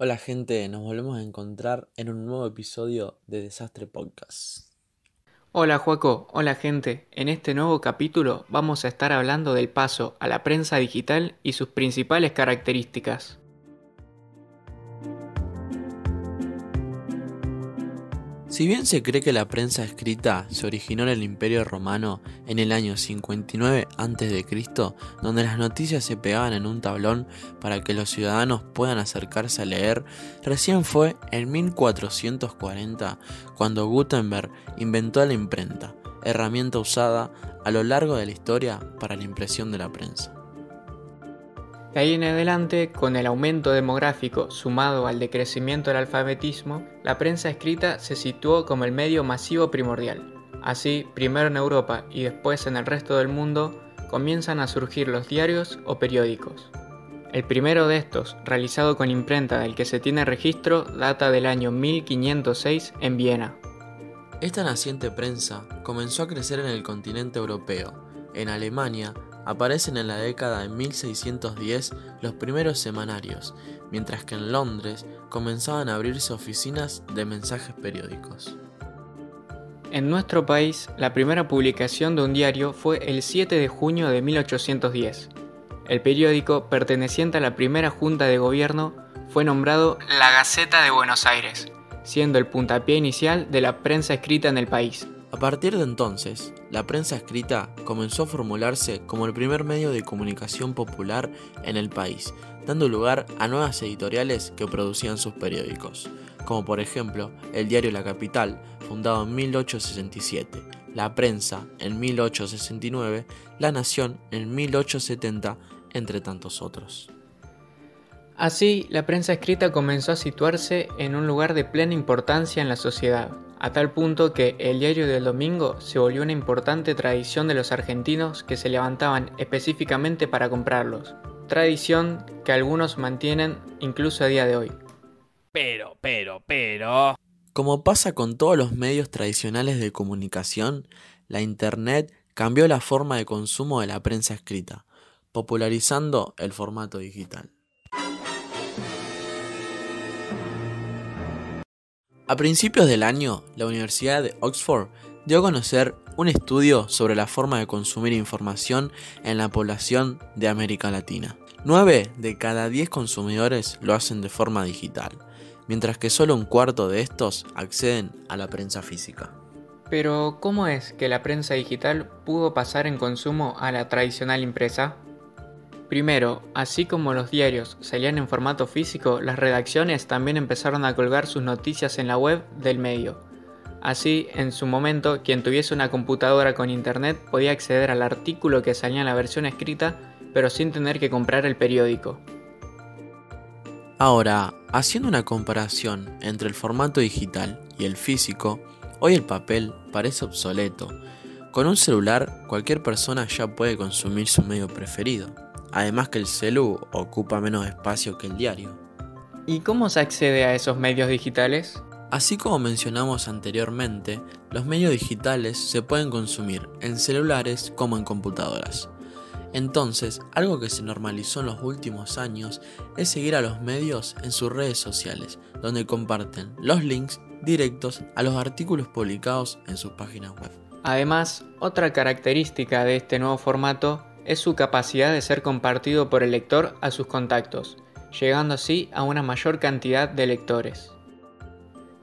Hola gente, nos volvemos a encontrar en un nuevo episodio de Desastre Podcast. Hola Juaco, hola gente. En este nuevo capítulo vamos a estar hablando del paso a la prensa digital y sus principales características. Si bien se cree que la prensa escrita se originó en el Imperio Romano en el año 59 a.C., donde las noticias se pegaban en un tablón para que los ciudadanos puedan acercarse a leer, recién fue en 1440 cuando Gutenberg inventó la imprenta, herramienta usada a lo largo de la historia para la impresión de la prensa. De ahí en adelante, con el aumento demográfico sumado al decrecimiento del alfabetismo, la prensa escrita se situó como el medio masivo primordial. Así, primero en Europa y después en el resto del mundo, comienzan a surgir los diarios o periódicos. El primero de estos, realizado con imprenta del que se tiene registro, data del año 1506 en Viena. Esta naciente prensa comenzó a crecer en el continente europeo. En Alemania aparecen en la década de 1610 los primeros semanarios, mientras que en Londres comenzaban a abrirse oficinas de mensajes periódicos. En nuestro país, la primera publicación de un diario fue el 7 de junio de 1810. El periódico, perteneciente a la primera junta de gobierno, fue nombrado La Gaceta de Buenos Aires, siendo el puntapié inicial de la prensa escrita en el país. A partir de entonces, la prensa escrita comenzó a formularse como el primer medio de comunicación popular en el país, dando lugar a nuevas editoriales que producían sus periódicos, como por ejemplo el diario La Capital, fundado en 1867, La Prensa en 1869, La Nación en 1870, entre tantos otros. Así, la prensa escrita comenzó a situarse en un lugar de plena importancia en la sociedad, a tal punto que el diario del domingo se volvió una importante tradición de los argentinos que se levantaban específicamente para comprarlos, tradición que algunos mantienen incluso a día de hoy. Pero, pero, pero... Como pasa con todos los medios tradicionales de comunicación, la Internet cambió la forma de consumo de la prensa escrita, popularizando el formato digital. A principios del año, la Universidad de Oxford dio a conocer un estudio sobre la forma de consumir información en la población de América Latina. 9 de cada 10 consumidores lo hacen de forma digital, mientras que solo un cuarto de estos acceden a la prensa física. Pero, ¿cómo es que la prensa digital pudo pasar en consumo a la tradicional impresa? Primero, así como los diarios salían en formato físico, las redacciones también empezaron a colgar sus noticias en la web del medio. Así, en su momento, quien tuviese una computadora con internet podía acceder al artículo que salía en la versión escrita, pero sin tener que comprar el periódico. Ahora, haciendo una comparación entre el formato digital y el físico, hoy el papel parece obsoleto. Con un celular, cualquier persona ya puede consumir su medio preferido. Además que el celu ocupa menos espacio que el diario. ¿Y cómo se accede a esos medios digitales? Así como mencionamos anteriormente, los medios digitales se pueden consumir en celulares como en computadoras. Entonces, algo que se normalizó en los últimos años es seguir a los medios en sus redes sociales, donde comparten los links directos a los artículos publicados en sus páginas web. Además, otra característica de este nuevo formato es su capacidad de ser compartido por el lector a sus contactos, llegando así a una mayor cantidad de lectores.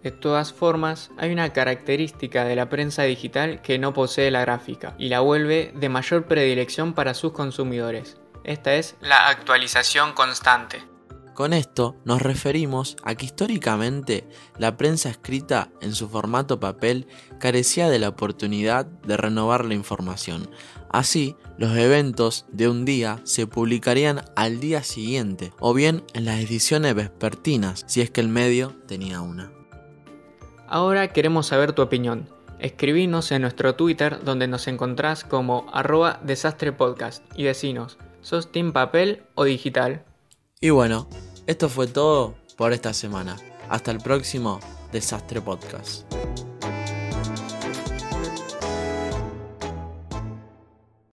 De todas formas, hay una característica de la prensa digital que no posee la gráfica y la vuelve de mayor predilección para sus consumidores. Esta es la actualización constante. Con esto nos referimos a que históricamente la prensa escrita en su formato papel carecía de la oportunidad de renovar la información. Así, los eventos de un día se publicarían al día siguiente o bien en las ediciones vespertinas si es que el medio tenía una. Ahora queremos saber tu opinión. Escribinos en nuestro Twitter donde nos encontrás como arroba desastrepodcast y decinos, ¿sos team papel o digital? Y bueno, esto fue todo por esta semana. Hasta el próximo Desastre Podcast.